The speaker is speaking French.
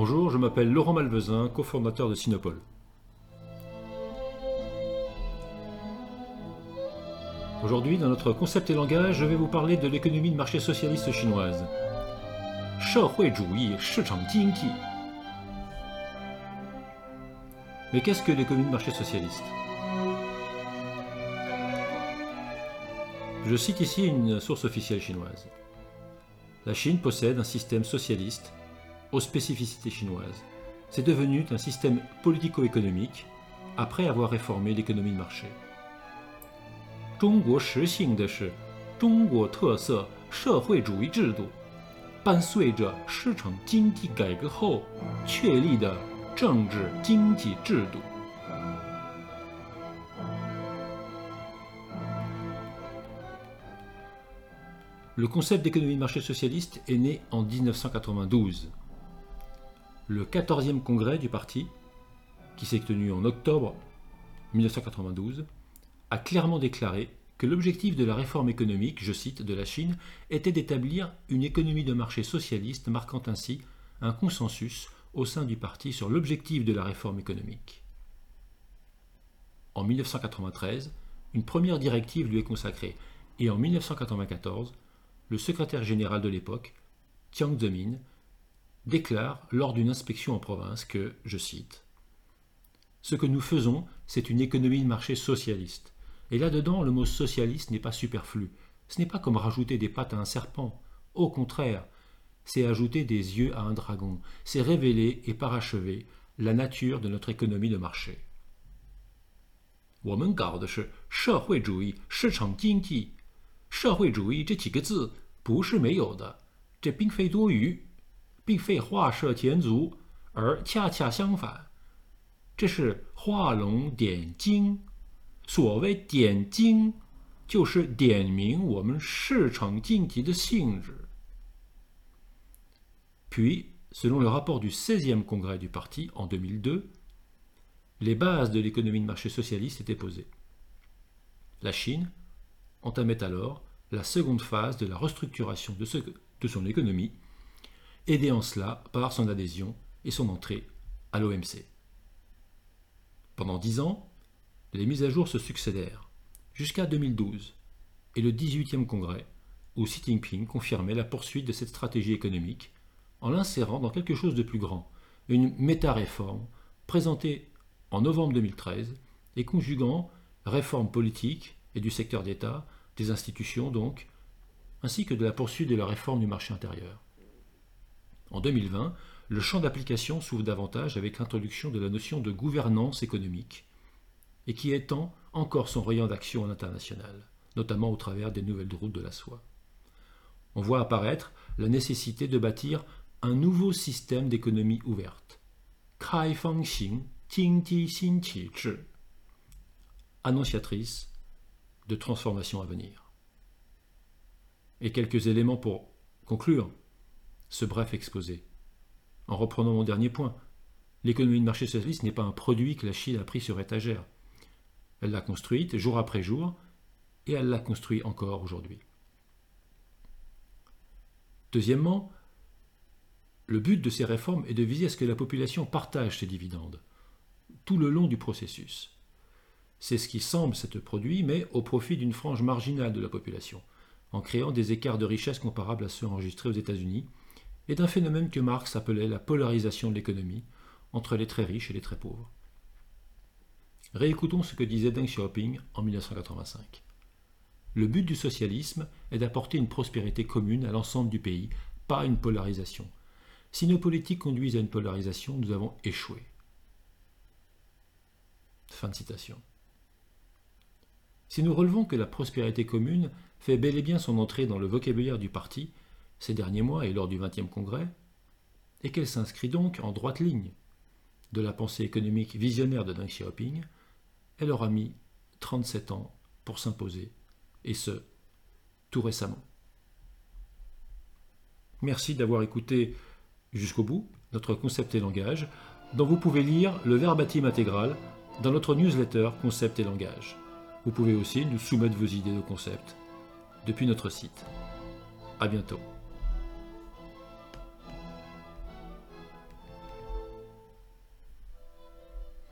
Bonjour, je m'appelle Laurent Malvezin, cofondateur de Sinopol. Aujourd'hui, dans notre concept et langage, je vais vous parler de l'économie de marché socialiste chinoise. Mais qu'est-ce que l'économie de marché socialiste? Je cite ici une source officielle chinoise. La Chine possède un système socialiste aux spécificités chinoises. C'est devenu un système politico-économique après avoir réformé l'économie de marché. Le concept d'économie de marché socialiste est né en 1992. Le 14e congrès du parti, qui s'est tenu en octobre 1992, a clairement déclaré que l'objectif de la réforme économique, je cite, de la Chine, était d'établir une économie de marché socialiste, marquant ainsi un consensus au sein du parti sur l'objectif de la réforme économique. En 1993, une première directive lui est consacrée, et en 1994, le secrétaire général de l'époque, Jiang Zemin, déclare lors d'une inspection en province que, je cite, Ce que nous faisons, c'est une économie de marché socialiste. Et là-dedans, le mot socialiste n'est pas superflu. Ce n'est pas comme rajouter des pattes à un serpent. Au contraire, c'est ajouter des yeux à un dragon. C'est révéler et parachever la nature de notre économie de marché. 我 并非多余，并非画蛇添足，而恰恰相反，这是画龙点睛。所谓点睛，就是点明我们市场经济的性质。Puis, selon le rapport du 16e congrès du parti en 2002, les bases de l'économie de marché socialiste étaient posées. La Chine entamait alors la seconde phase de la restructuration de, son économie, aidée en cela par son adhésion et son entrée à l'OMC. Pendant dix ans, les mises à jour se succédèrent, jusqu'à 2012 et le 18e congrès, où Xi Jinping confirmait la poursuite de cette stratégie économique en l'insérant dans quelque chose de plus grand, une méta-réforme présentée en novembre 2013 et conjuguant réforme politique et du secteur d'État des institutions donc, ainsi que de la poursuite de la réforme du marché intérieur. En 2020, le champ d'application s'ouvre davantage avec l'introduction de la notion de gouvernance économique, et qui étend encore son rayon d'action à l'international, notamment au travers des nouvelles routes de la soie. On voit apparaître la nécessité de bâtir un nouveau système d'économie ouverte. Annonciatrice de transformation à venir. Et quelques éléments pour conclure ce bref exposé. En reprenant mon dernier point, l'économie de marché socialiste n'est pas un produit que la Chine a pris sur étagère. Elle l'a construite jour après jour et elle l'a construit encore aujourd'hui. Deuxièmement, le but de ces réformes est de viser à ce que la population partage ses dividendes tout le long du processus. C'est ce qui semble s'être produit, mais au profit d'une frange marginale de la population, en créant des écarts de richesse comparables à ceux enregistrés aux États-Unis, et d'un phénomène que Marx appelait la polarisation de l'économie entre les très riches et les très pauvres. Réécoutons ce que disait Deng Xiaoping en 1985. Le but du socialisme est d'apporter une prospérité commune à l'ensemble du pays, pas une polarisation. Si nos politiques conduisent à une polarisation, nous avons échoué. Fin de citation. Si nous relevons que la prospérité commune fait bel et bien son entrée dans le vocabulaire du parti ces derniers mois et lors du XXe congrès, et qu'elle s'inscrit donc en droite ligne de la pensée économique visionnaire de Deng Xiaoping, elle aura mis 37 ans pour s'imposer, et ce, tout récemment. Merci d'avoir écouté jusqu'au bout notre concept et langage, dont vous pouvez lire le verbatim intégral dans notre newsletter Concept et langage. Vous pouvez aussi nous soumettre vos idées de concept depuis notre site. A bientôt.